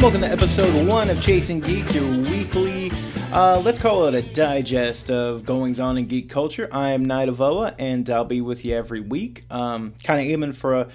and welcome to episode one of Chasing Geek, your weekly, uh, let's call it a digest of goings on in geek culture. I am Knight of Oa, and I'll be with you every week. Um, kind of aiming for a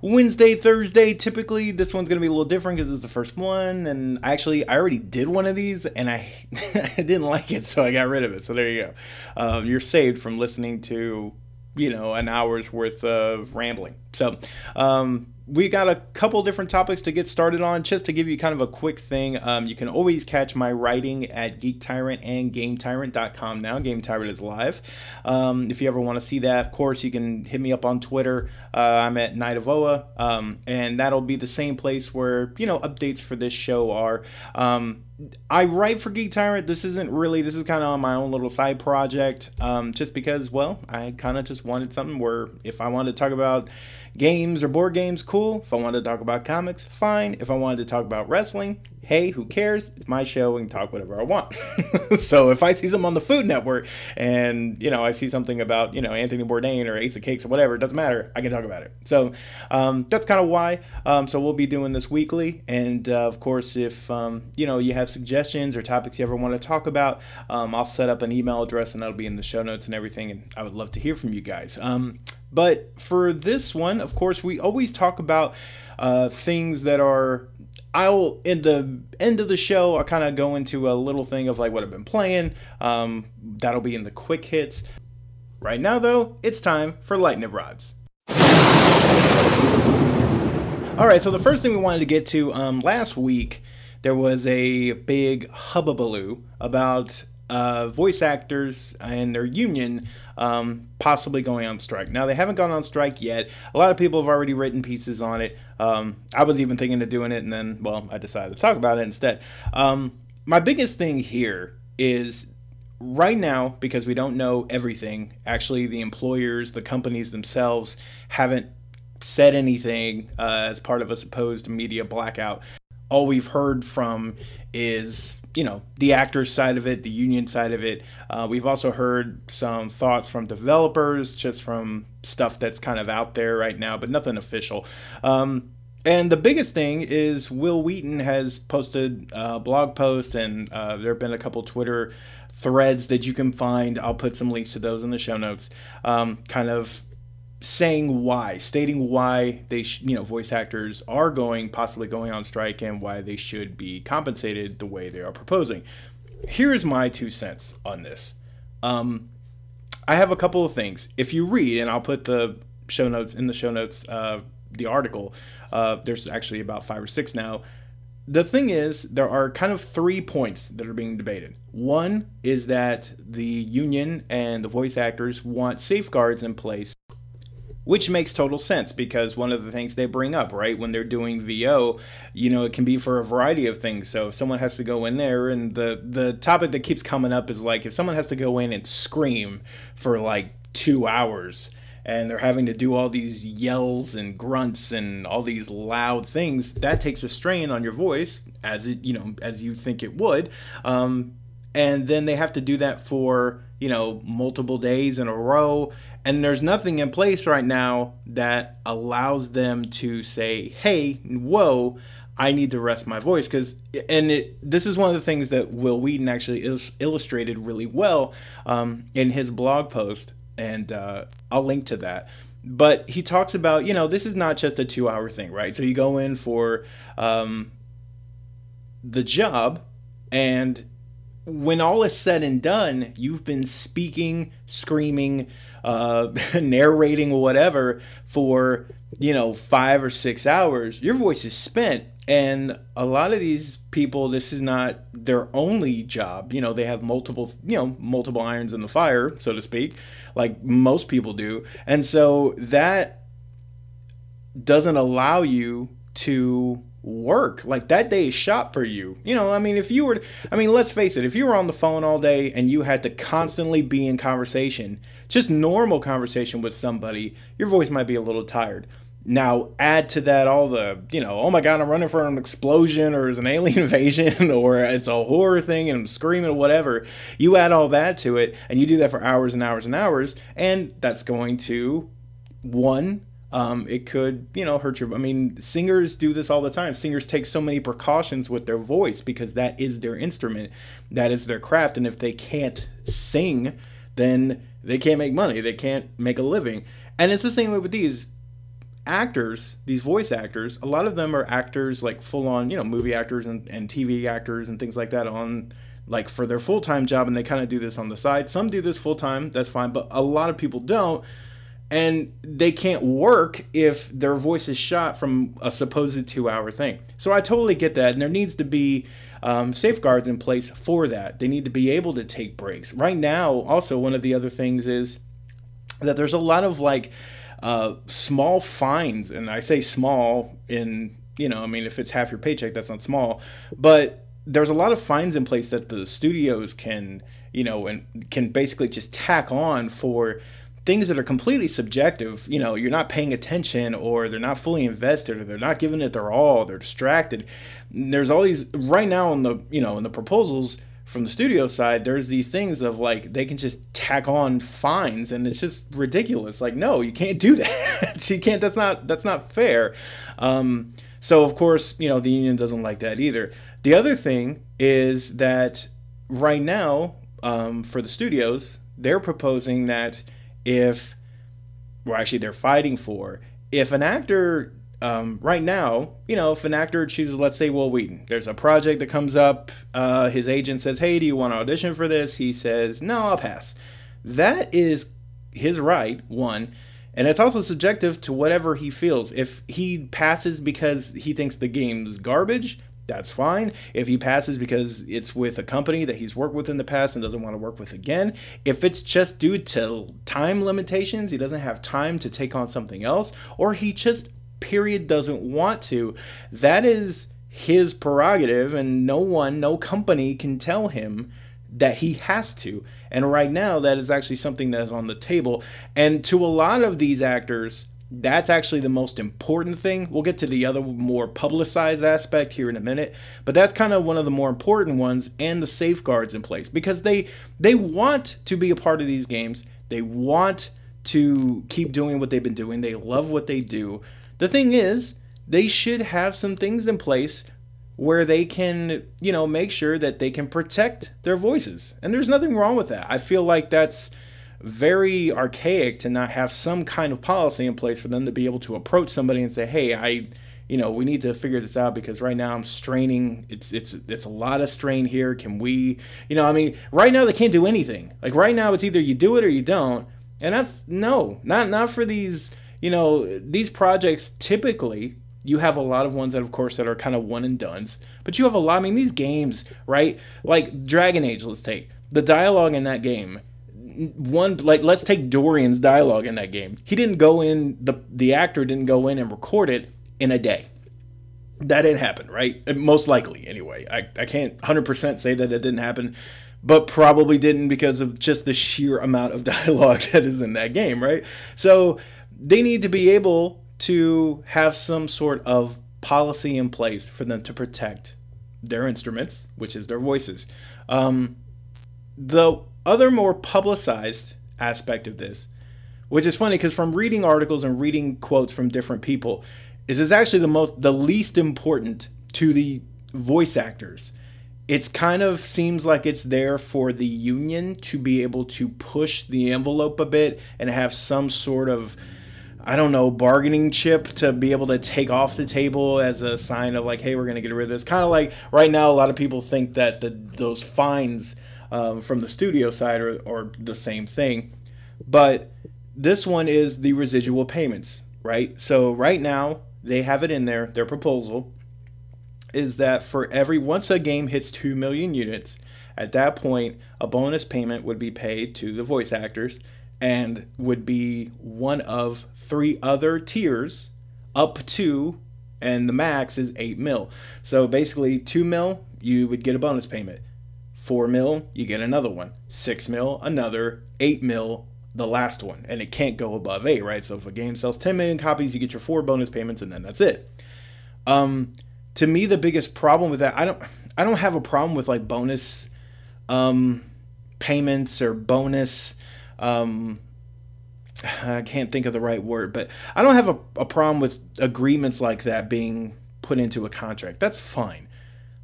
Wednesday, Thursday. Typically, this one's gonna be a little different because it's the first one, and actually, I already did one of these, and I, I didn't like it, so I got rid of it. So there you go. Um, you're saved from listening to, you know, an hour's worth of rambling. So, um, we got a couple different topics to get started on. Just to give you kind of a quick thing, um, you can always catch my writing at Geek Tyrant and GameTyrant.com now. Game Tyrant is live. Um, if you ever want to see that, of course, you can hit me up on Twitter. Uh, I'm at Knight of Oa, um, and that'll be the same place where you know updates for this show are. Um, I write for Geek Tyrant. This isn't really. This is kind of on my own little side project, um, just because. Well, I kind of just wanted something where if I wanted to talk about games or board games, cool. If I wanted to talk about comics, fine. If I wanted to talk about wrestling, hey, who cares? It's my show and talk whatever I want. so if I see something on the Food Network and, you know, I see something about, you know, Anthony Bourdain or Ace of Cakes or whatever, it doesn't matter. I can talk about it. So um, that's kind of why. Um, so we'll be doing this weekly. And uh, of course, if, um, you know, you have suggestions or topics you ever want to talk about, um, I'll set up an email address and that'll be in the show notes and everything. And I would love to hear from you guys. Um, but for this one, of course, we always talk about uh, things that are I'll in the end of the show I'll kind of go into a little thing of like what I've been playing. Um, that'll be in the quick hits. Right now though, it's time for lightning rods. All right, so the first thing we wanted to get to um, last week, there was a big hubbubaloo about uh, voice actors and their union um, possibly going on strike. Now, they haven't gone on strike yet. A lot of people have already written pieces on it. Um, I was even thinking of doing it, and then, well, I decided to talk about it instead. Um, my biggest thing here is right now, because we don't know everything, actually, the employers, the companies themselves haven't said anything uh, as part of a supposed media blackout. All we've heard from is you know the actors side of it the union side of it. Uh, we've also heard some thoughts from developers just from stuff that's kind of out there right now but nothing official. Um, and the biggest thing is Wil Wheaton has posted uh, blog posts and uh, there have been a couple twitter threads that you can find. I'll put some links to those in the show notes. Um, kind of saying why, stating why they, sh- you know, voice actors are going, possibly going on strike, and why they should be compensated the way they are proposing. Here's my two cents on this. Um, I have a couple of things. If you read, and I'll put the show notes in the show notes, uh, the article. Uh, there's actually about five or six now. The thing is, there are kind of three points that are being debated. One is that the union and the voice actors want safeguards in place which makes total sense because one of the things they bring up right when they're doing vo you know it can be for a variety of things. So if someone has to go in there and the the topic that keeps coming up is like if someone has to go in and scream for like two hours and they're having to do all these yells and grunts and all these loud things that takes a strain on your voice as it you know as you think it would. Um, and then they have to do that for you know multiple days in a row and there's nothing in place right now that allows them to say, hey, whoa, I need to rest my voice. Because, and it, this is one of the things that Wil Wheaton actually is illustrated really well um, in his blog post. And uh, I'll link to that. But he talks about, you know, this is not just a two hour thing, right? So you go in for um, the job, and when all is said and done, you've been speaking, screaming, uh, narrating whatever for you know five or six hours, your voice is spent. And a lot of these people, this is not their only job. You know, they have multiple, you know, multiple irons in the fire, so to speak, like most people do. And so that doesn't allow you to work. Like that day is shot for you. You know i mean if you were i mean let's face it if you were on the phone all day and you had to constantly be in conversation just normal conversation with somebody your voice might be a little tired. Now add to that all the you know oh my god i'm running for an explosion or there's an alien invasion or it's a horror thing and i'm screaming or whatever. You add all that to it and you do that for hours and hours and hours and that's going to one um, it could you know hurt your i mean singers do this all the time. Singers take so many precautions with their voice because that is their instrument. That is their craft. And if they can't sing then they can't make money. They can't make a living. And it's the same way with these actors these voice actors. A lot of them are actors like full on you know movie actors and, and tv actors and things like that on like for their full-time job. And they kind of do this on the side. Some do this full-time. That's fine. But a lot of people don't and they can't work if their voice is shot from a supposed two hour thing. So I totally get that, and there needs to be um, safeguards in place for that. They need to be able to take breaks. Right now, also, one of the other things is that there's a lot of like uh, small fines, and I say small in, you know, I mean, if it's half your paycheck, that's not small, but there's a lot of fines in place that the studios can, you know, and can basically just tack on for things that are completely subjective you know you're not paying attention or they're not fully invested or they're not giving it their all they're distracted. There's all these right now in the you know in the proposals from the studio side there's these things of like they can just tack on fines and it's just ridiculous. Like no you can't do that. You can't that's not that's not fair. Um, so of course you know the union doesn't like that either. The other thing is that right now um, for the studios they're proposing that if, well, actually, they're fighting for if an actor um, right now, you know, if an actor chooses, let's say, Wil Wheaton, there's a project that comes up, uh, his agent says, Hey, do you want to audition for this? He says, No, I'll pass. That is his right, one. And it's also subjective to whatever he feels. If he passes because he thinks the game's garbage, that's fine. If he passes because it's with a company that he's worked with in the past and doesn't want to work with again, if it's just due to time limitations, he doesn't have time to take on something else, or he just period doesn't want to, that is his prerogative, and no one, no company can tell him that he has to. And right now, that is actually something that is on the table. And to a lot of these actors, that's actually the most important thing. We'll get to the other more publicized aspect here in a minute, but that's kind of one of the more important ones and the safeguards in place because they they want to be a part of these games. They want to keep doing what they've been doing. They love what they do. The thing is, they should have some things in place where they can, you know, make sure that they can protect their voices. And there's nothing wrong with that. I feel like that's very archaic to not have some kind of policy in place for them to be able to approach somebody and say, "Hey, I, you know, we need to figure this out because right now I'm straining. It's it's it's a lot of strain here. Can we, you know, I mean, right now they can't do anything. Like right now it's either you do it or you don't. And that's no, not not for these, you know, these projects typically you have a lot of ones that of course that are kind of one and dones but you have a lot i mean these games right like dragon age let's take the dialogue in that game one like let's take Dorian's dialogue in that game. He didn't go in the the actor didn't go in and record it in a day. That didn't happen, right? Most likely, anyway. I, I can't 100% say that it didn't happen, but probably didn't because of just the sheer amount of dialogue that is in that game, right? So they need to be able to have some sort of policy in place for them to protect their instruments, which is their voices. Um, the other more publicized aspect of this, which is funny because from reading articles and reading quotes from different people, is is actually the most the least important to the voice actors. It's kind of seems like it's there for the union to be able to push the envelope a bit and have some sort of I don't know, bargaining chip to be able to take off the table as a sign of like, hey, we're to get rid of this. Kind of like right now, a lot of people think that the, those fines um, from the studio side or, or the same thing. But this one is the residual payments, right? So right now they have it in there. Their proposal is that for every once a game hits 2 million units, at that point a bonus payment would be paid to the voice actors and would be one of three other tiers up to and the max is 8 mil. So basically 2 mil you would get a bonus payment. 4 mil, you get another one. 6 mil, another. 8 mil, the last one. And it can't go above 8, right? So if a game sells 10 million copies, you get your four bonus payments and then that's it. Um, to me the biggest problem with that, I don't I don't have a problem with like bonus um, payments or bonus um, I can't think of the right word, but I don't have a, a problem with agreements like that being put into a contract. That's fine.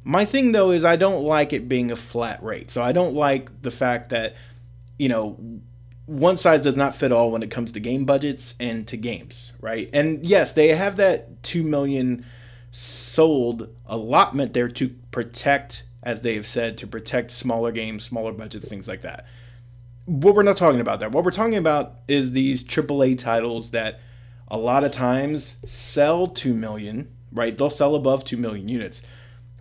My thing though is I don't like it being a flat rate. So I don't like the fact that, you know, one size does not fit all when it comes to game budgets and to games, right? And yes, they have that 2 million sold allotment there to protect as they have said to protect smaller games, smaller budgets, things like that. What we're not talking about that. What we're talking about is these AAA titles that a lot of times sell 2 million, right? They'll sell above 2 million units.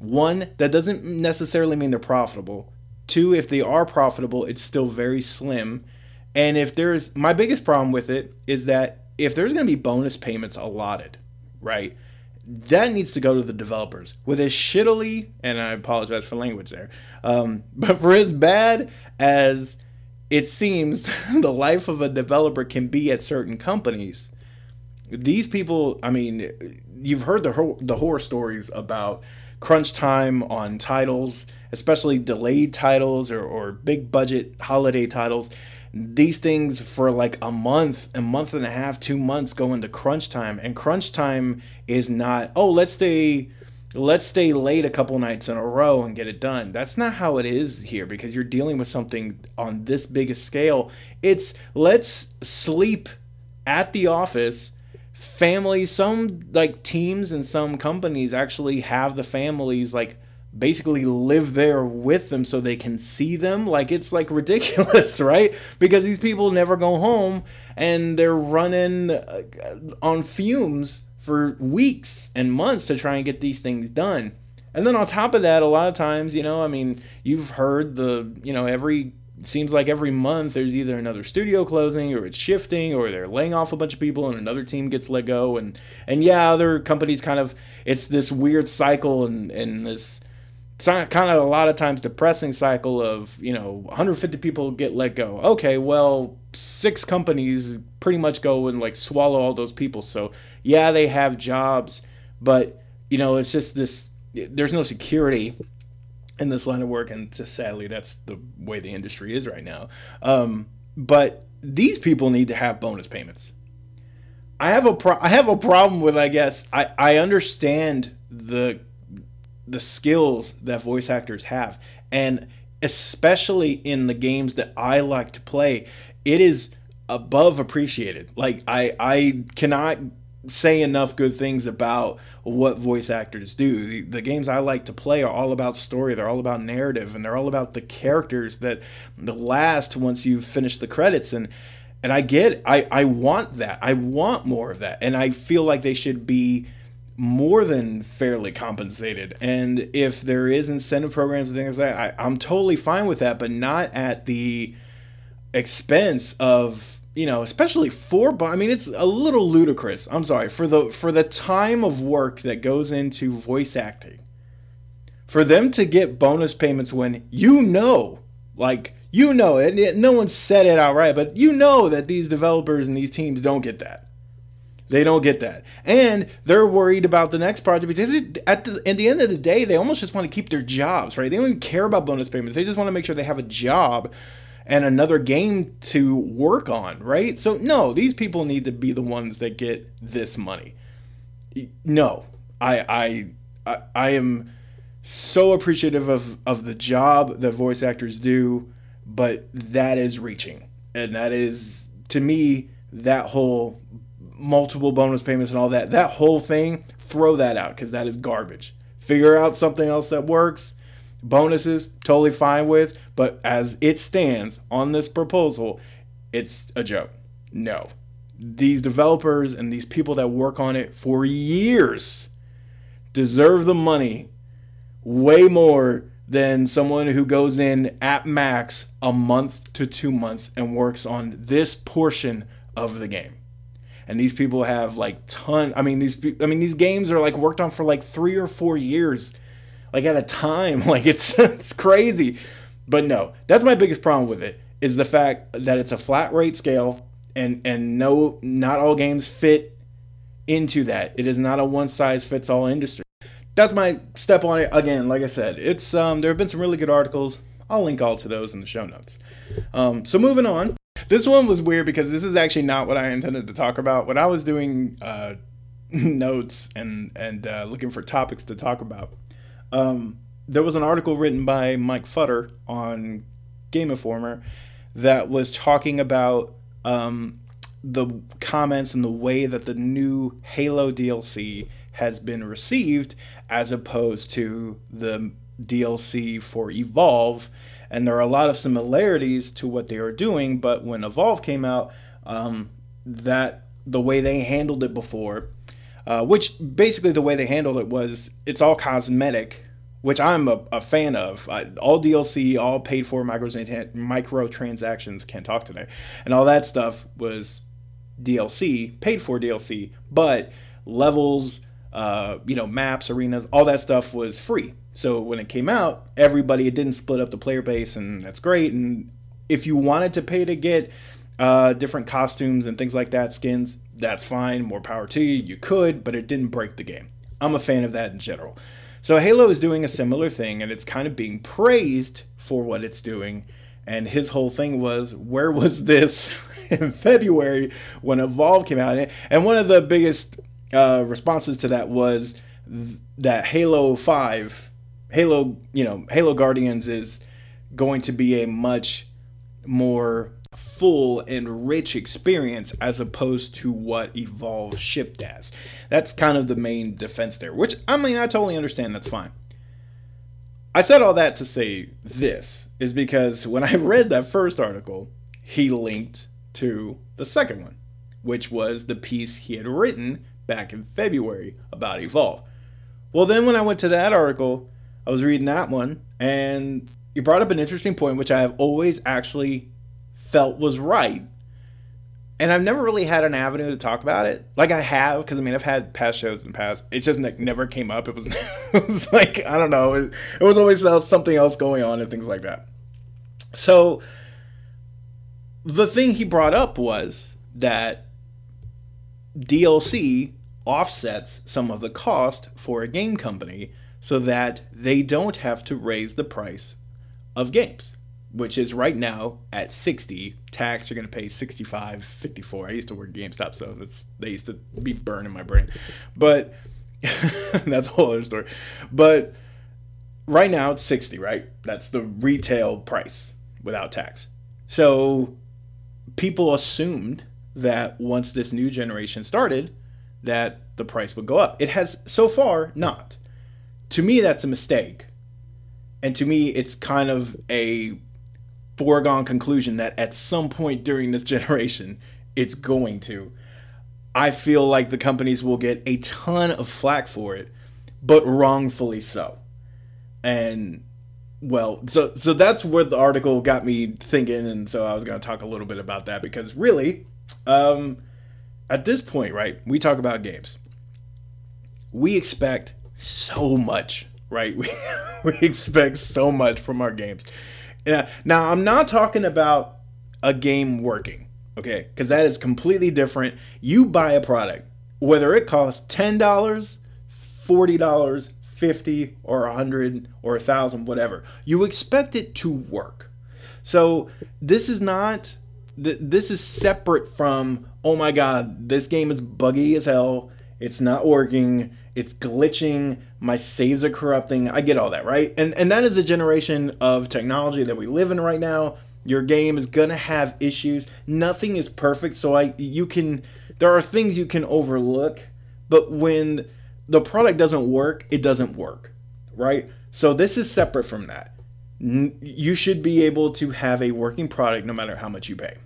One, that doesn't necessarily mean they're profitable. Two, if they are profitable, it's still very slim. And if there's my biggest problem with it is that if there's going to be bonus payments allotted, right? That needs to go to the developers. With as shittily, and I apologize for language there, um, but for as bad as it seems the life of a developer can be at certain companies, these people, I mean, you've heard the, the horror stories about crunch time on titles, especially delayed titles or, or big budget holiday titles. These things for like a month, a month and a half, two months go into crunch time. And crunch time is not, oh, let's stay let's stay late a couple nights in a row and get it done. That's not how it is here because you're dealing with something on this big a scale. It's let's sleep at the office families some like teams and some companies actually have the families like basically live there with them so they can see them. Like it's like ridiculous right? Because these people never go home and they're running uh, on fumes for weeks and months to try and get these things done. And then on top of that a lot of times you know i mean you've heard the you know every seems like every month there's either another studio closing or it's shifting or they're laying off a bunch of people and another team gets let go. And and yeah other companies kind of it's this weird cycle and and this kind of a lot of times depressing cycle of you know 150 people get let go. Okay well six companies pretty much go and like swallow all those people. So yeah they have jobs but you know it's just this there's no security in this line of work, and just sadly, that's the way the industry is right now. Um, but these people need to have bonus payments. I have a pro- I have a problem with I guess I, I understand the the skills that voice actors have and especially in the games that I like to play it is above appreciated like I I cannot say enough good things about what voice actors do. The, the, games I like to play are all about story, they're all about narrative, and they're all about the characters that the last once you've finished the credits and and I get I I want that. I want more of that. And I feel like they should be more than fairly compensated. And if there is incentive programs and things like that, I, I'm totally fine with that, but not at the expense of you know, especially for I mean it's a little ludicrous. I'm sorry for the for the time of work that goes into voice acting. For them to get bonus payments when you know, like you know it, it no one said it outright, but you know that these developers and these teams don't get that. They don't get that, and they're worried about the next project because it, at the at the end of the day, they almost just want to keep their jobs, right? They don't even care about bonus payments. They just want to make sure they have a job and another game to work on, right? So no, these people need to be the ones that get this money. No, I I I, I am so appreciative of of the job that voice actors do, but that is reaching, and that is to me that whole multiple bonus payments and all that that whole thing throw that out because that is garbage figure out something else that works bonuses totally fine with but as it stands on this proposal, it's a joke. No. These developers and these people that work on it for years deserve the money way more than someone who goes in at max a month to two months and works on this portion of the game. And these people have like ton. I mean these. I mean these games are like worked on for like three or four years, like at a time. Like it's it's crazy. But no, that's my biggest problem with it is the fact that it's a flat rate scale and and no not all games fit into that. It is not a one size fits all industry. That's my step on it. Again, like I said, it's um there have been some really good articles. I'll link all to those in the show notes. Um, so moving on. this one was weird because this is actually not what I intended to talk about. When I was doing uh, notes and and uh, looking for topics to talk about, um, there was an article written by Mike Futter on Game Informer that was talking about um, the comments and the way that the new Halo DLC has been received as opposed to the DLC for Evolve. And there are a lot of similarities to what they are doing, but when Evolve came out, um, that the way they handled it before, uh, which basically the way they handled it was it's all cosmetic, which I'm a, a fan of. I, all DLC, all paid for micro microtransactions, can't talk today, and all that stuff was DLC, paid for DLC, but levels, uh, you know, maps, arenas, all that stuff was free. So when it came out, everybody it didn't split up the player base, and that's great. And if you wanted to pay to get uh, different costumes and things like that, skins, that's fine. More power to you. You could, but it didn't break the game. I'm a fan of that in general. So Halo is doing a similar thing, and it's kind of being praised for what it's doing. And his whole thing was, where was this in February when Evolve came out? And one of the biggest uh, responses to that was that Halo 5, Halo, you know, Halo Guardians is going to be a much more full and rich experience as opposed to what Evolve shipped as. That's kind of the main defense there, which I mean, I totally understand. That's fine. I said all that to say this is because when I read that first article, he linked to the second one, which was the piece he had written back in February about Evolve. Well, then when I went to that article, I was reading that one, and he brought up an interesting point, which I have always actually felt was right. And I've never really had an avenue to talk about it. Like I have, because I mean, I've had past shows in the past. It just like never came up. It was, it was like, I don't know. It, it was always something else going on and things like that. So the thing he brought up was that DLC offsets some of the cost for a game company so that they don't have to raise the price of games which is right now at 60 tax you're going to pay 65 54 i used to work gamestop so that's they used to be burning my brain. But that's a whole other story. But right now it's 60 right? That's the retail price without tax. So people assumed that once this new generation started that the price would go up. It has so far not. To me that's a mistake. And to me it's kind of a foregone conclusion that at some point during this generation, it's going to. I feel like the companies will get a ton of flack for it, but wrongfully so. And well, so so that's where the article got me thinking, and so I was going to talk a little bit about that because really, um, at this point, right, we talk about games. We expect so much, right? We, we expect so much from our games. Now, I'm not talking about a game working, okay? Because that is completely different. You buy a product, whether it costs $10, $40, 50 or a 100 or a 1000 whatever you expect it to work so this is not this is separate from oh my god this game is buggy as hell it's not working it's glitching, my saves are corrupting. I get all that, right? And and that is a generation of technology that we live in right now. Your game is going to have issues. Nothing is perfect, so I you can there are things you can overlook, but when the product doesn't work, it doesn't work, right? So this is separate from that. You should be able to have a working product no matter how much you pay.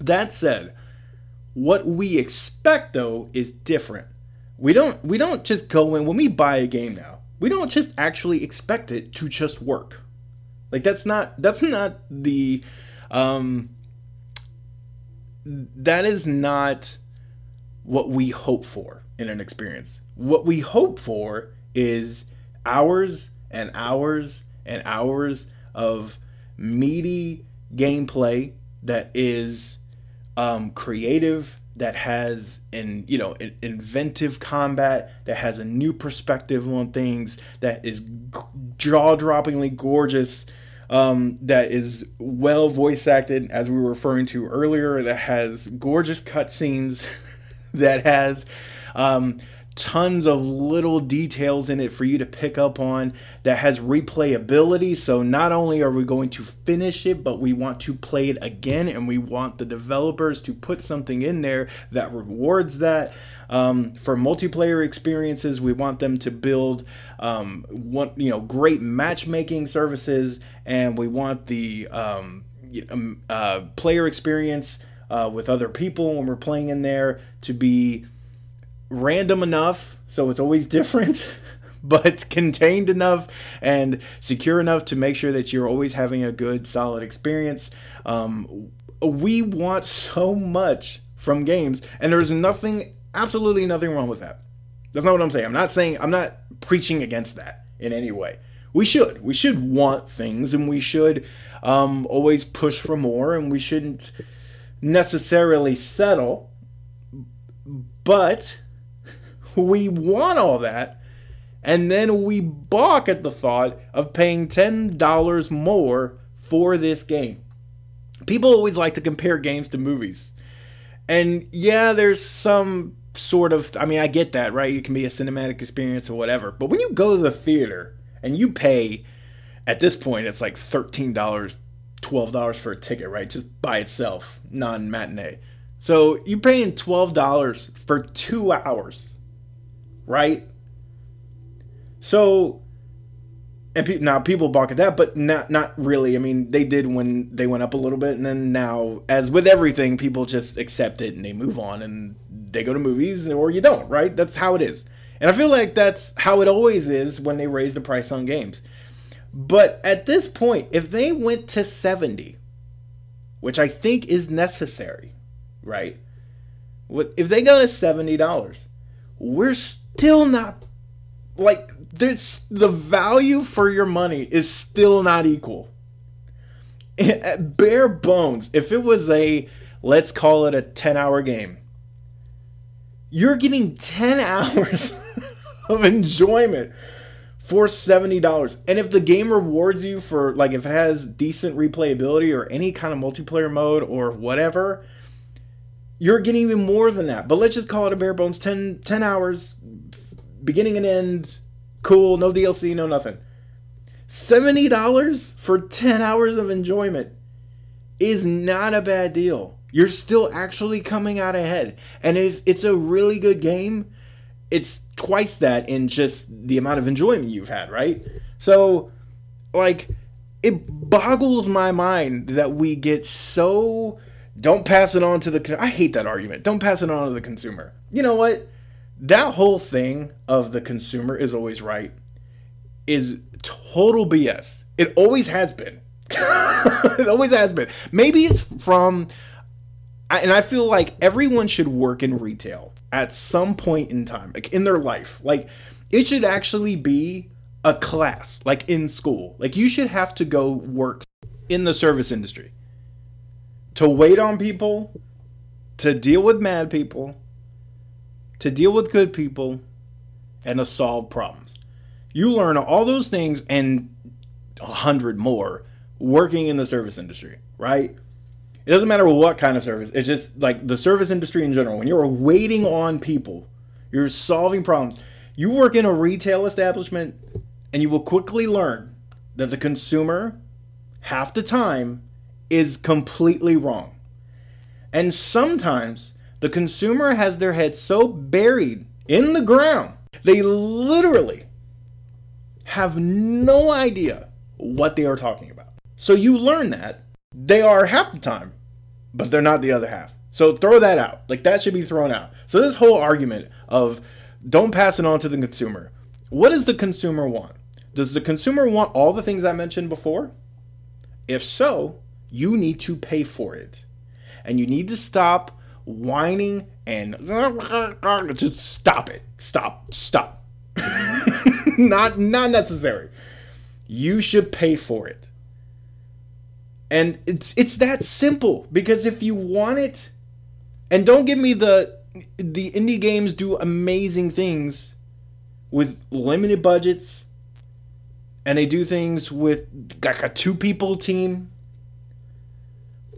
That said, what we expect though is different we don't we don't just go in when we buy a game now. We don't just actually expect it to just work. Like that's not that's not the um that is not what we hope for in an experience. What we hope for is hours and hours and hours of meaty gameplay that is um, creative that has an you know an inventive combat that has a new perspective on things that is jaw-droppingly gorgeous um, that is well voice acted, as we were referring to earlier, that has gorgeous cutscenes, that has um, tons of little details in it for you to pick up on that has replayability. So not only are we going to finish it, but we want to play it again and we want the developers to put something in there that rewards that. Um, for multiplayer experiences, we want them to build um, one, you know, great matchmaking services, and we want the um, um uh, player experience uh, with other people when we're playing in there to be random enough, so it's always different, but contained enough and secure enough to make sure that you're always having a good, solid experience. Um, we want so much from games, and there's nothing, absolutely nothing wrong with that. That's not what I'm saying. I'm not saying, I'm not preaching against that in any way. We should. We should want things, and we should um, always push for more, and we shouldn't necessarily settle. But we want all that, and then we balk at the thought of paying $10 more for this game. People always like to compare games to movies. And yeah, there's some sort of, I mean, I get that, right? It can be a cinematic experience or whatever. But when you go to the theater and you pay, at this point, it's like $13, $12 for a ticket, right? Just by itself, non matinee. So you're paying $12 for two hours right? So, and pe- now people balk at that, but not not really. I mean, they did when they went up a little bit, and then now, as with everything, people just accept it and they move on, and they go to movies or you don't, right? That's how it is. And I feel like that's how it always is when they raise the price on games. But at this point, if they went to 70, which I think is necessary, right? If they go to $70, we're still not like there's the value for your money is still not equal. At bare bones, if it was a let's call it a 10 hour game, you're getting 10 hours of enjoyment for $70. And if the game rewards you for like if it has decent replayability or any kind of multiplayer mode or whatever, you're getting even more than that. But let's just call it a bare bones 10, 10 hours, beginning and end, cool, no DLC, no nothing. $70 for 10 hours of enjoyment is not a bad deal. You're still actually coming out ahead. And if it's a really good game, it's twice that in just the amount of enjoyment you've had, right? So, like, it boggles my mind that we get so don't pass it on to the. I hate that argument. Don't pass it on to the consumer. You know what? That whole thing of the consumer is always right is total BS. It always has been. it always has been. Maybe it's from, and I feel like everyone should work in retail at some point in time, like in their life. Like it should actually be a class, like in school. Like you should have to go work in the service industry to wait on people, to deal with mad people, to deal with good people, and to solve problems. You learn all those things and a hundred more working in the service industry, right? It doesn't matter what kind of service. It's just like the service industry in general. When you're waiting on people, you're solving problems. You work in a retail establishment and you will quickly learn that the consumer, half the time, is completely wrong. And sometimes the consumer has their head so buried in the ground, they literally have no idea what they are talking about. So you learn that they are half the time, but they're not the other half. So throw that out. Like that should be thrown out. So this whole argument of don't pass it on to the consumer. What does the consumer want? Does the consumer want all the things I mentioned before? If so, you need to pay for it. And you need to stop whining and just stop it. Stop. Stop. not not necessary. You should pay for it. And it's it's that simple because if you want it and don't give me the the indie games do amazing things with limited budgets and they do things with like a two people team.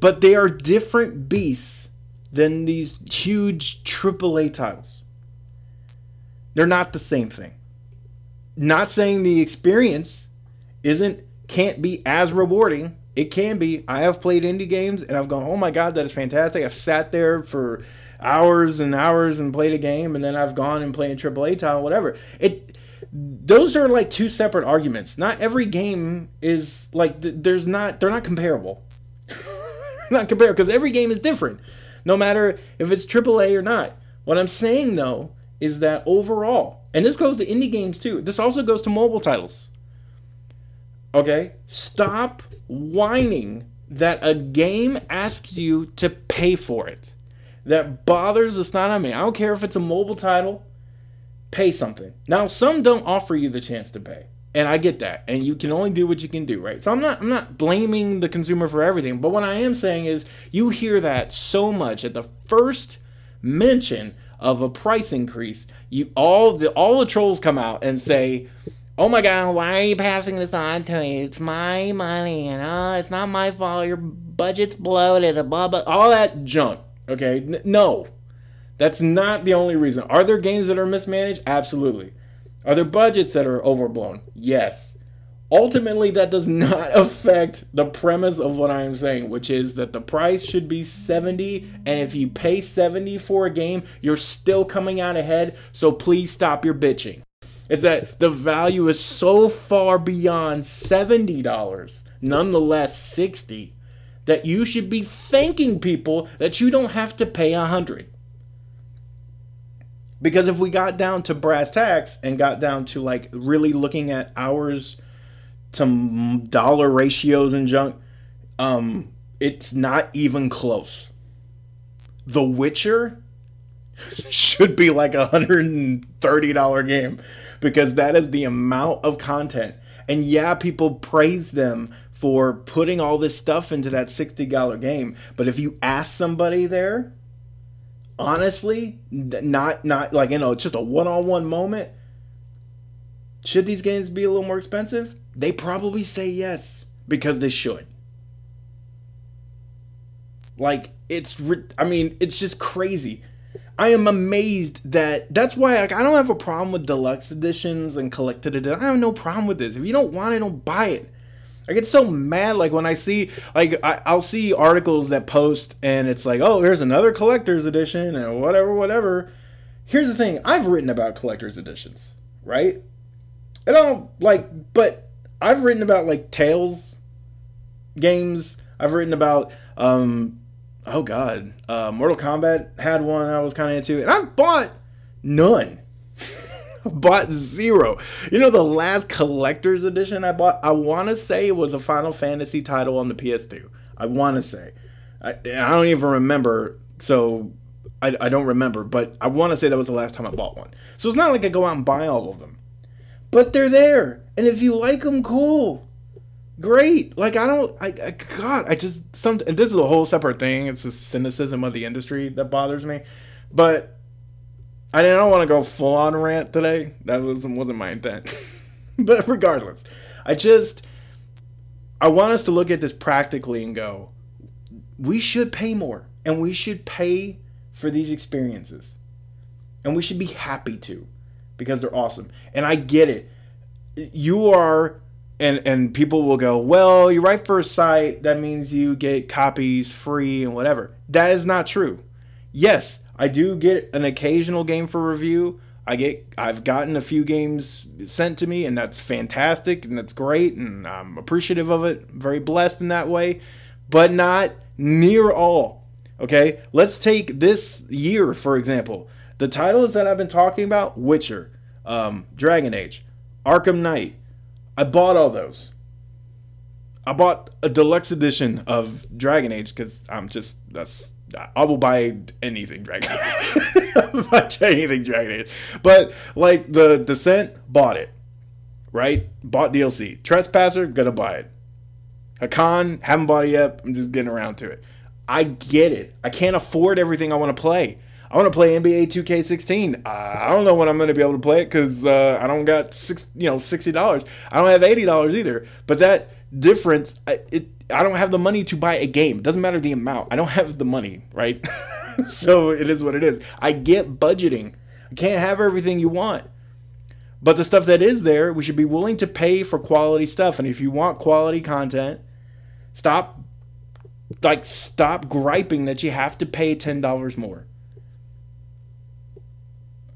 But they are different beasts than these huge AAA titles. They're not the same thing. Not saying the experience isn't can't be as rewarding. It can be. I have played indie games and I've gone, "Oh my god, that is fantastic." I've sat there for hours and hours and played a game and then I've gone and played a AAA title, whatever. It those are like two separate arguments. Not every game is like there's not they're not comparable. not compare because every game is different, no matter if it's AAA or not. What I'm saying though is that overall, and this goes to indie games too. This also goes to mobile titles. Okay, stop whining that a game asks you to pay for it. That bothers us not on me. I don't care if it's a mobile title pay something. Now, some don't offer you the chance to pay. And I get that. And you can only do what you can do, right? So I'm not I'm not blaming the consumer for everything, but what I am saying is you hear that so much at the first mention of a price increase, you all the all the trolls come out and say, "Oh my god, why are you passing this on to me? It's my money, and oh, it's not my fault. Your budget's bloated, and blah blah, all that junk." Okay, N- no, that's not the only reason. Are there games that are mismanaged? Absolutely. Are there budgets that are overblown? Yes. Ultimately, that does not affect the premise of what I am saying, which is that the price should be 70, and if you pay 70 for a game, you're still coming out ahead, so please stop your bitching. It's that the value is so far beyond $70, nonetheless 60, that you should be thanking people that you don't have to pay 100. Because if we got down to brass tacks and got down to like really looking at hours to dollar ratios and junk, um, it's not even close. The Witcher should be like a $130 game because that is the amount of content. And yeah, people praise them for putting all this stuff into that $60 game. But if you ask somebody there, honestly, not not like you know, it's just a one-on-one moment. Should these games be a little more expensive? They probably say yes because they should. Like it's I mean, it's just crazy. I am amazed that that's why like, I don't have a problem with deluxe editions and collected editions. I have no problem with this. If you don't want it, don't buy it. I get so mad like when I see like I, will see articles that post and it's like, oh, here's another collector's edition and whatever, whatever. Here's the thing: I've written about collector's editions, right? And I don't like, but I've written about like Tales games. I've written about um, oh god, uh, Mortal Kombat had one I was kind of into, and I've bought none bought zero. You know, the last collector's edition I bought, I want to say it was a Final Fantasy title on the PS2. I want to say. I, I don't even remember, so I, I don't remember, but I want to say that was the last time I bought one. So it's not like I go out and buy all of them. But they're there. And if you like them, cool. Great. Like, I don't, I, I God, I just, some, and this is a whole separate thing. It's the cynicism of the industry that bothers me. But I didn't want to go full on rant today. That was wasn't my intent. but regardless, I just I want us to look at this practically and go, we should pay more and we should pay for these experiences. And we should be happy to because they're awesome. And I get it. You are and and people will go, "Well, you're right a site, that means you get copies free and whatever." That is not true. Yes, I do get an occasional game for review. I get I've gotten a few games sent to me and that's fantastic and that's great and I'm appreciative of it. Very blessed in that way, but not near all. Okay? Let's take this year for example. The titles that I've been talking about, Witcher, um, Dragon Age, Arkham Knight. I bought all those. I bought a deluxe edition of Dragon Age cuz I'm just that's I will buy anything Dragon Age. buy anything Dragon Age. But like the Descent, bought it. Right? Bought DLC. Trespasser, gonna buy it. Hakkon, haven't bought it yet. I'm just getting around to it. I get it. I can't afford everything I want to play. I want to play NBA 2K16. Uh, I don't know when I'm going to be able to play it because uh, I don't got six, you know, sixty dollars. I don't have eighty dollars either. But that difference, it, I don't have the money to buy a game. It doesn't matter the amount. I don't have the money, right? so it is what it is. I get budgeting. I can't have everything you want. But the stuff that is there, we should be willing to pay for quality stuff. And if you want quality content, stop like stop griping that you have to pay $10 more.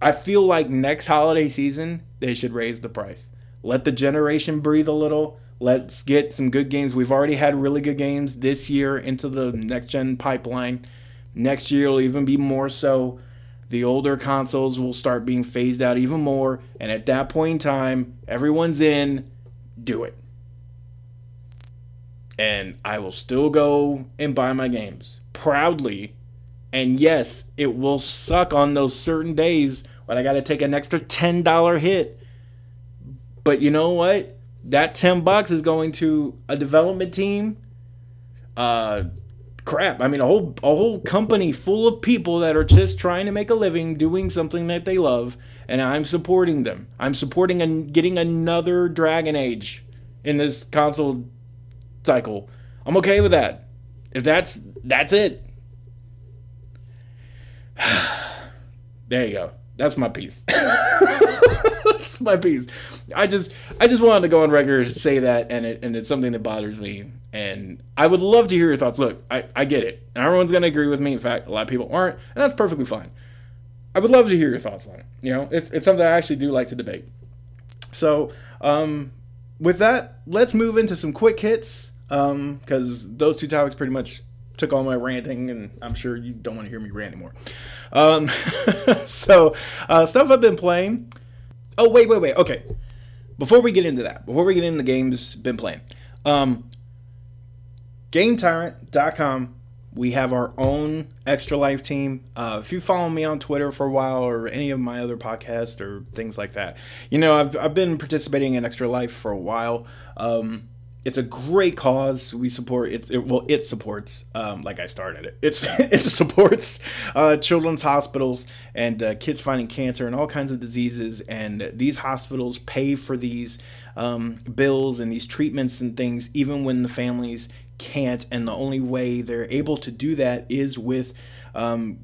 I feel like next holiday season they should raise the price. Let the generation breathe a little. Let's get some good games. We've already had really good games this year into the next gen pipeline. Next year will even be more so. The older consoles will start being phased out even more. And at that point in time, everyone's in. Do it. And I will still go and buy my games proudly. And yes, it will suck on those certain days when I got to take an extra $10 hit. But you know what? That 10 bucks is going to a development team, uh, crap. I mean, a whole a whole company full of people that are just trying to make a living doing something that they love, and I'm supporting them. I'm supporting and getting another Dragon Age in this console cycle. I'm okay with that. If that's that's it. there you go. That's my piece. That's my piece. I just I just wanted to go on record and say that and it and it's something that bothers me. And I would love to hear your thoughts. Look, I, I get it. Everyone's gonna agree with me. In fact, a lot of people aren't, and that's perfectly fine. I would love to hear your thoughts on it. You know, it's it's something I actually do like to debate. So, um, with that, let's move into some quick hits. Um, because those two topics pretty much took all my ranting, and I'm sure you don't want to hear me rant anymore. Um, so, uh, stuff I've been playing. Oh, wait, wait, wait. Okay. Before we get into that, before we get into the games been playing, um, GameTyrant.com, we have our own Extra Life team. Uh, if you follow me on Twitter for a while or any of my other podcasts or things like that, you know, I've, I've been participating in Extra Life for a while. Um, it's a great cause. We support it's it, well, it supports. Um, like I started it. It's it supports uh, children's hospitals and uh, kids fighting cancer and all kinds of diseases. And these hospitals pay for these um, bills and these treatments and things, even when the families can't. And the only way they're able to do that is with um,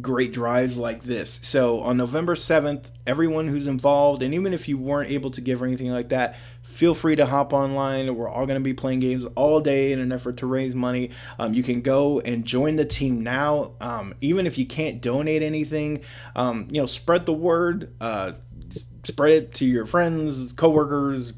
great drives like this. So on November 7th, everyone who's involved, and even if you weren't able to give or anything like that, feel free to hop online. We're all going to be playing games all day in an effort to raise money. Um, you can go and join the team now. Um, even if you can't donate anything, um, you know, spread the word. Uh, spread it to your friends, coworkers,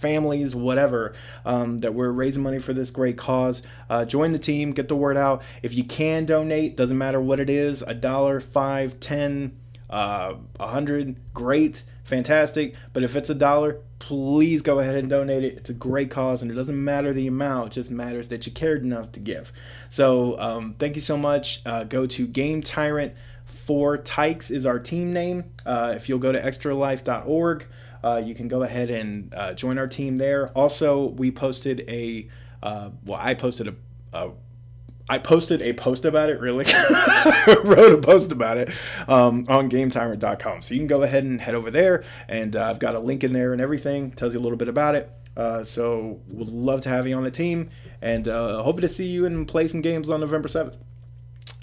families, whatever, um, that we're raising money for this great cause. Uh, join the team, get the word out. If you can donate, doesn't matter what it is, a dollar, five, ten, uh, a hundred, great, fantastic. But if it's a dollar, please go ahead and donate it. It's a great cause, and it doesn't matter the amount; it just matters that you cared enough to give. So, um, thank you so much. Uh, go to Game Tyrant. For Tykes is our team name. Uh, if you'll go to extralife.org, uh, you can go ahead and uh, join our team there. Also, we posted a uh, well, I posted a, a I posted a post about it, really. wrote a post about it um, on GameTyrant.com. So you can go ahead and head over there, and uh, I've got a link in there and everything. Tells you a little bit about it. Uh, so would love to have you on the team, and uh, hoping to see you and play some games on November seventh.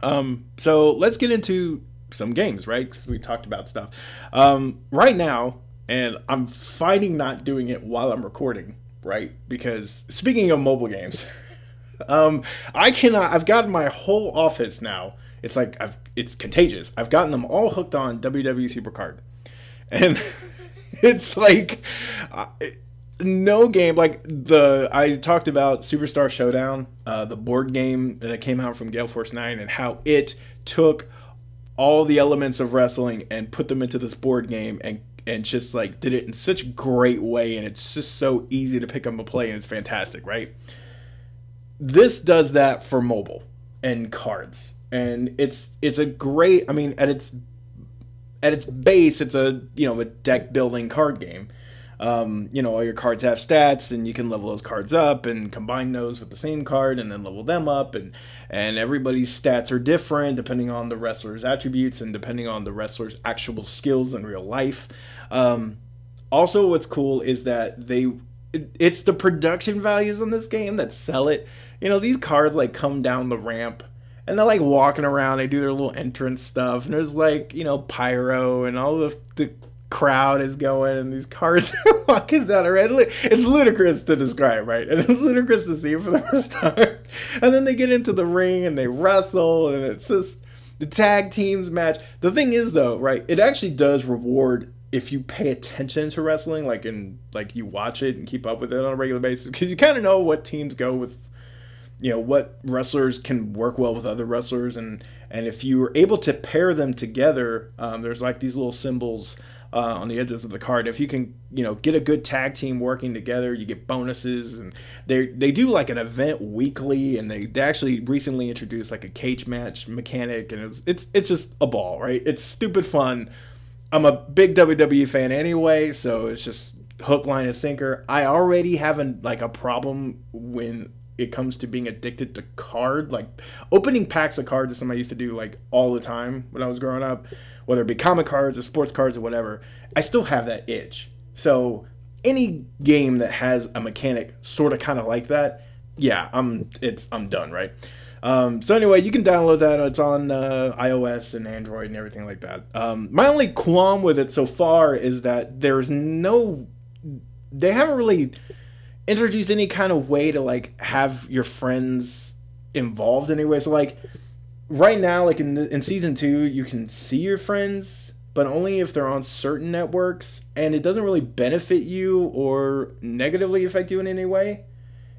Um, so let's get into some games, right? Because we talked about stuff. Um, right now, and I'm fighting not doing it while I'm recording, right? Because speaking of mobile games, um, I cannot. I've gotten my whole office now. It's like I've. It's contagious. I've gotten them all hooked on WWE Supercard, and it's like. Uh, no game like the I talked about Superstar Showdown, uh, the board game that came out from Gale Force Nine, and how it took all the elements of wrestling and put them into this board game and and just like did it in such a great way and it's just so easy to pick up a play and it's fantastic right? This does that for mobile and cards and it's it's a great i mean at its at its base it's a you know a deck building card game um, you know, all your cards have stats, and you can level those cards up and combine those with the same card, and then level them up, and and everybody's stats are different depending on the wrestler's attributes and depending on the wrestler's actual skills in real life. Um, also, what's cool is that they it's the production values in this game that sell it. You know, these cards like come down the ramp and they're like walking around. They do their little entrance stuff, and there's like you know pyro and all the the crowd is going, and these cards are walking down around. It's ludicrous to describe, right? And it's ludicrous to see for the first time. And then they get into the ring and they wrestle, and it's just the tag teams match. The thing is, though, right? It actually does reward if you pay attention to wrestling, like in like you watch it and keep up with it on a regular basis, because you kind of know what teams go with, you know, what wrestlers can work well with other wrestlers, and and if you are able to pair them together, um, there's like these little symbols. Uh, on the edges of the card. If you can, you know, get a good tag team working together, you get bonuses, and they they do like an event weekly, and they, they actually recently introduced like a cage match mechanic, and it's it's it's just a ball, right? It's stupid fun I'm a big WWE fan anyway, so it's just hook, line, and sinker. I already have a, like a problem when it comes to being addicted to card. Like opening packs of cards is something I used to do like all the time when I was growing up, whether it be comic cards or sports cards or whatever. I still have that itch. So any game that has a mechanic sort of kind of like that, yeah, I'm it's I'm done, right? Um, so anyway, you can download that. It's on uh, iOS and Android and everything like that. Um, my only qualm with it so far is that there's no, they haven't really introduced any kind of way to like have your friends involved anyway. So like right now, like in the, in season two, you can see your friends, but only if they're on certain networks, and it doesn't really benefit you or negatively affect you in any way.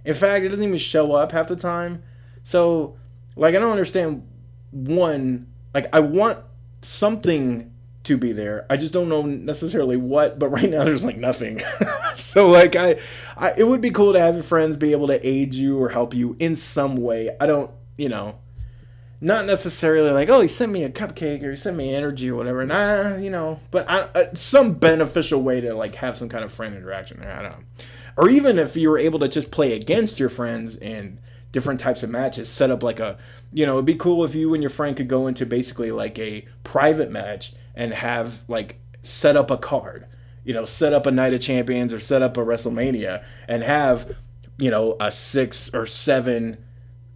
In fact, it doesn't even show up half the time. So, like, I don't understand. One, like, I want something to be there. I just don't know necessarily what. But right now, there's like nothing. so, like, I, I, it would be cool to have your friends be able to aid you or help you in some way. I don't, you know, not necessarily like, oh, he sent me a cupcake or he sent me energy or whatever. Nah, you know, but I, uh, some beneficial way to like have some kind of friend interaction there. I don't know. Or even if you were able to just play against your friends and different types of matches, set up like a, you know, it'd be cool if you and your friend could go into basically like a private match and have like set up a card, you know, set up a Night of Champions or set up a WrestleMania and have, you know, a six or seven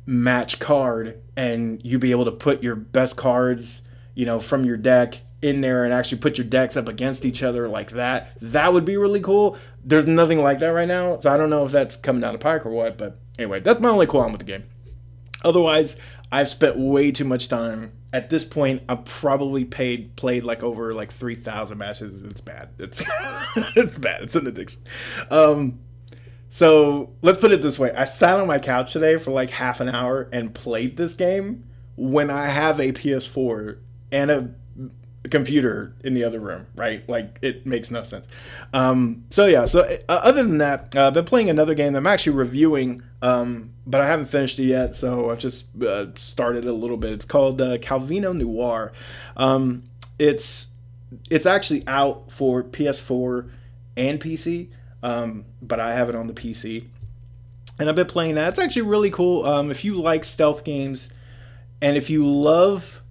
match card and you be able to put your best cards, you know, from your deck in there and actually put your decks up against each other like that. That would be really cool. There's nothing like that right now, so I don't know if that's coming down the pike or what, but Anyway, that's my only qualm with the game. Otherwise, I've spent way too much time. At this point, I've probably paid played like over like three thousand matches. It's bad. It's it's bad. It's an addiction. Um, so let's put it this way: I sat on my couch today for like half an hour and played this game when I have a PS4 and a computer in the other room, right? Like it makes no sense. Um, so yeah. So uh, other than that, uh, I've been playing another game that I'm actually reviewing, um, but I haven't finished it yet. So I've just uh, started a little bit. It's called uh, Calvino Noir. Um, it's it's actually out for PS4 and PC, um, but I have it on the PC, and I've been playing that. It's actually really cool. Um, if you like stealth games, and if you love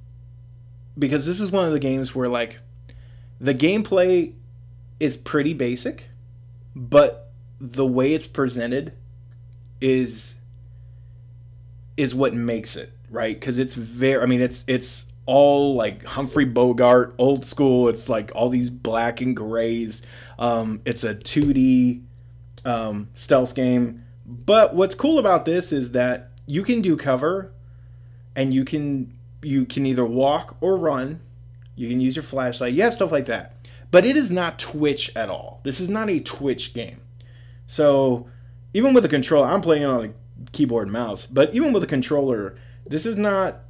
because this is one of the games where like the gameplay is pretty basic, but the way it's presented is is what makes it right because it's very. I mean, it's it's all like Humphrey Bogart, old school. It's like all these black and grays. Um, it's a 2D um, stealth game. But what's cool about this is that you can do cover and you can you can either walk or run. You can use your flashlight. You have stuff like that. But it is not Twitch at all. This is not a Twitch game. So even with a controller, I'm playing it on a keyboard and mouse, but even with a controller, this is not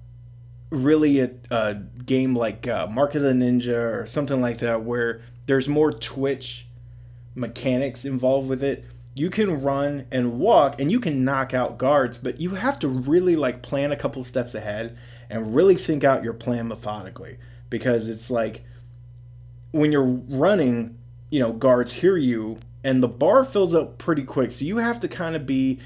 really a, a game like uh, Mark of the Ninja or something like that where there's more Twitch mechanics involved with it. You can run and walk and you can knock out guards, but you have to really like plan a couple steps ahead and really think out your plan methodically because it's like when you're running, you know, guards hear you and the bar fills up pretty quick. So you have to kind of be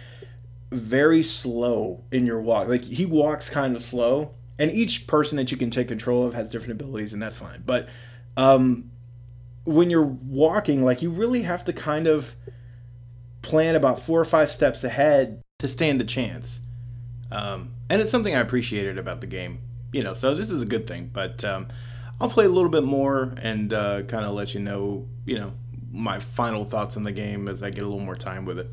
very slow in your walk. Like he walks kind of slow, and each person that you can take control of has different abilities, and that's fine. But um, when you're walking, like you really have to kind of plan about four or five steps ahead to stand a chance. Um, and it's something I appreciated about the game, you know. So this is a good thing. But um, I'll play a little bit more and uh, kind of let you know, you know, my final thoughts on the game as I get a little more time with it.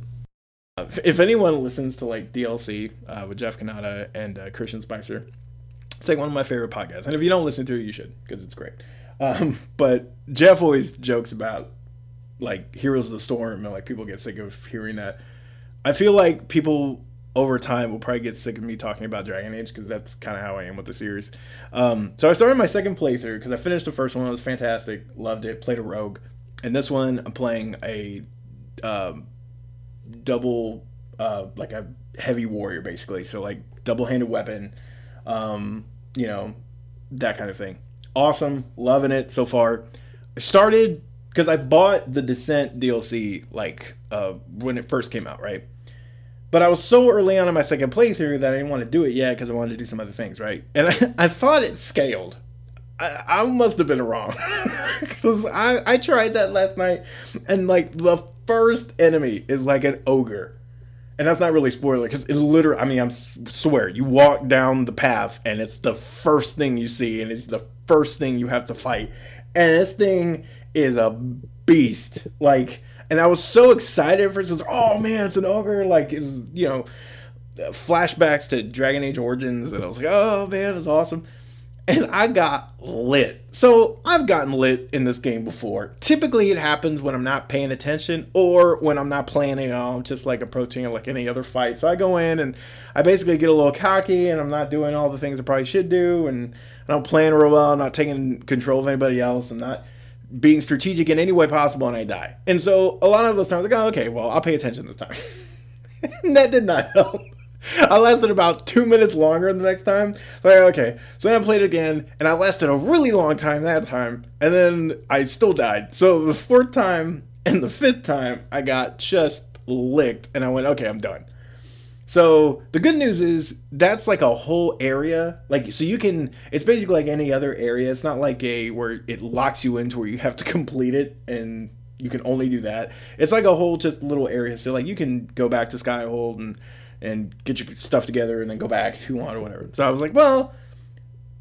If anyone listens to like DLC uh, with Jeff Cannata and uh, Christian Spicer, it's like one of my favorite podcasts. And if you don't listen to it, you should because it's great. Um, but Jeff always jokes about like Heroes of the Storm and like people get sick of hearing that. I feel like people over time will probably get sick of me talking about Dragon Age because that's kind of how I am with the series. Um, so I started my second playthrough because I finished the first one. It was fantastic, loved it. Played a rogue, and this one I'm playing a um, double, uh, like a heavy warrior basically. So like double-handed weapon, um, you know, that kind of thing. Awesome, loving it so far. I started because I bought the Descent DLC like uh, when it first came out, right? But I was so early on in my second playthrough that I didn't want to do it yet because I wanted to do some other things, right? And I, I thought it scaled. I, I must have been wrong because I, I tried that last night, and like the first enemy is like an ogre, and that's not really spoiler because it literally. I mean, I'm swear you walk down the path and it's the first thing you see, and it's the first thing you have to fight, and this thing is a beast. Like and I was so excited for this. Oh man, it's an ogre! Like is you know flashbacks to Dragon Age Origins, and I was like, oh man, it's awesome. And I got lit. So I've gotten lit in this game before. Typically, it happens when I'm not paying attention or when I'm not planning. I'm just like approaching it like any other fight. So I go in and I basically get a little cocky, and I'm not doing all the things I probably should do, and I don't plan real well. I'm not taking control of anybody else. I'm not being strategic in any way possible and I die. And so a lot of those times I go, oh, okay, well, I'll pay attention this time. that did not help. I lasted about two minutes longer the next time. Like, okay. So then I played again, and I lasted a really long time that time, and then I still died. So the fourth time and the fifth time, I got just licked, and I went, okay, I'm done. So the good news is that's like a whole area. Like so you can it's basically like any other area. It's not like a where it locks you into where you have to complete it and you can only do that. It's like a whole just little area. So like you can go back to Skyhold and and get your stuff together and then go back if you want or whatever. So I was like, well,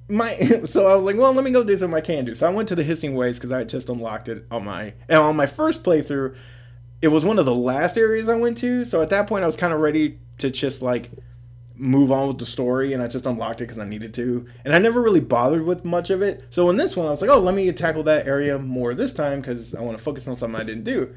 my so I was like, well, let me go do something I can do. So I went to the hissing waste because I had just unlocked it on my and on my first playthrough. It was one of the last areas I went to. So at that point, I was kind of ready to just like move on with the story and I just unlocked it because I needed to. And I never really bothered with much of it. So in this one, I was like, oh, let me tackle that area more this time because I want to focus on something I didn't do.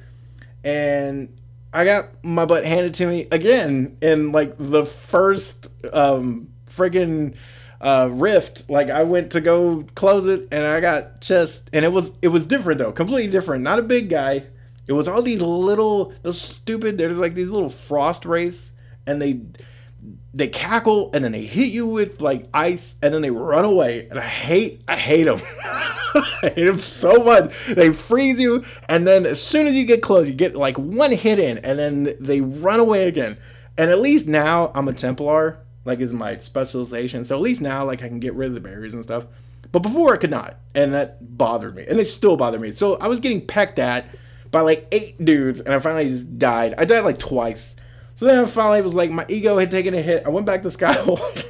And I got my butt handed to me again in like the first um friggin' uh, rift like i went to go close it and i got just and it was it was different though completely different not a big guy it was all these little those stupid there's like these little frost wraiths and they they cackle and then they hit you with like ice and then they run away. And i hate i hate them i hate them so much. They freeze you and then as soon as you get close you get like one hit in and then they run away again. And at least now i'm a templar like is my specialization. So at least now like i can get rid of the berries and stuff. But before i could not and that bothered me and it still bothered me. So i was getting pecked at by like eight dudes and i finally just died. I died like twice so then finally it was like my ego had taken a hit. I went back to Skyhold.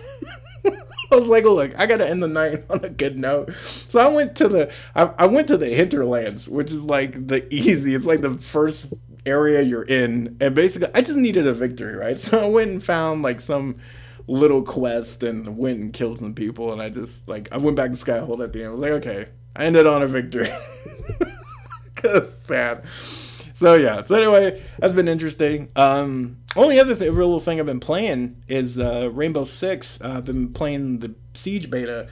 I was like, look, I gotta end the night on a good note. So I went to the I, I went to the hinterlands, which is like the easy. It's like the first area you're in, and basically I just needed a victory, right? So I went and found like some little quest and went and killed some people, and I just like I went back to Skyhold at the end. I was like, okay, I ended on a victory. Cause sad. So yeah. So anyway, that's been interesting. Um, only other th- real thing I've been playing is uh, Rainbow Six. Uh, I've been playing the Siege beta,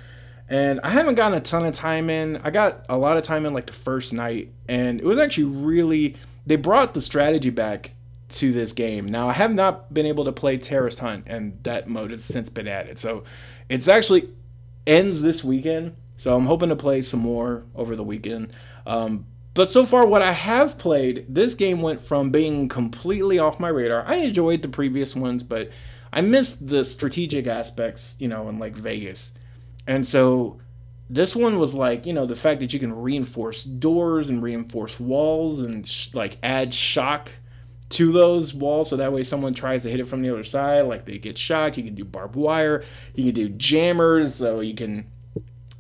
and I haven't gotten a ton of time in. I got a lot of time in like the first night, and it was actually really. They brought the strategy back to this game. Now I have not been able to play Terrorist Hunt, and that mode has since been added. So it's actually ends this weekend. So I'm hoping to play some more over the weekend. Um, but so far, what I have played, this game went from being completely off my radar. I enjoyed the previous ones, but I missed the strategic aspects, you know, in like Vegas. And so this one was like, you know, the fact that you can reinforce doors and reinforce walls and sh- like add shock to those walls so that way someone tries to hit it from the other side like they get shocked you can do barbed wire you can do jammers so you can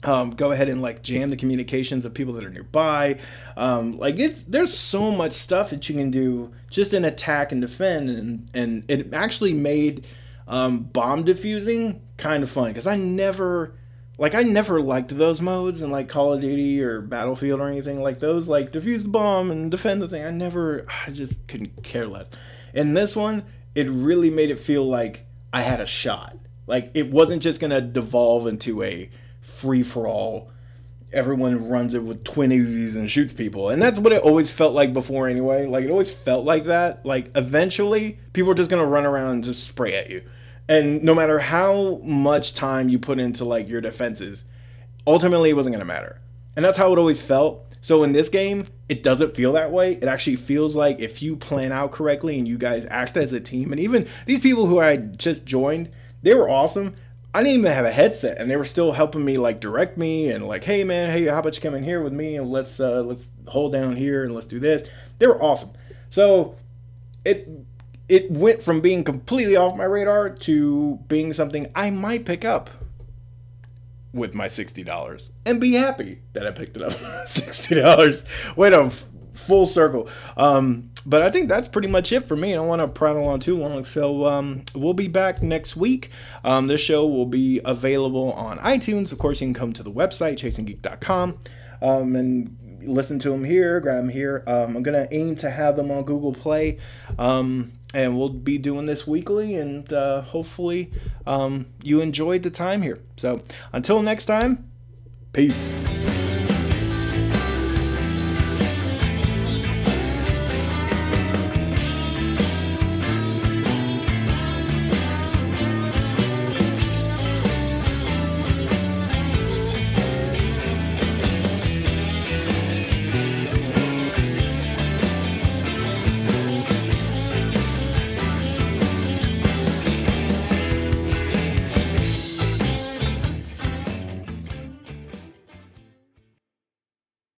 um, go ahead and like jam the communications of people that are nearby um, like it's there's so much stuff that you can do just in attack and defend and and it actually made um, bomb diffusing kind of fun because i never like I never liked those modes in like Call of Duty or Battlefield or anything like those. Like defuse the bomb and defend the thing. I never, I just couldn't care less. In this one, it really made it feel like I had a shot. Like it wasn't just gonna devolve into a free for all. Everyone runs it with twin Uzis and shoots people, and that's what it always felt like before. Anyway, like it always felt like that. Like eventually, people are just gonna run around and just spray at you and no matter how much time you put into like your defenses, ultimately it wasn't going to matter. And that's how it always felt. So in this game, it doesn't feel that way. It actually feels like if you plan out correctly and you guys act as a team, and even these people who I just joined, they were awesome. I didn't even have a headset, and they were still helping me like direct me and like, hey man, hey, how about you come in here with me and let's uh, let's hold down here and let's do this. They were awesome. So it it went from being completely off my radar to being something I might pick up with my $60 and be happy that I picked it up. $60. Wait a full circle. Um, but I think that's pretty much it for me. I don't want to prattle on too long. So um, we'll be back next week. Um, this show will be available on iTunes. Of course, you can come to the website, chasinggeek.com, um, and listen to them here, grab them here. Um, I'm going to aim to have them on Google Play. Um, and we'll be doing this weekly and uh, hopefully um, you enjoyed the time here so until next time peace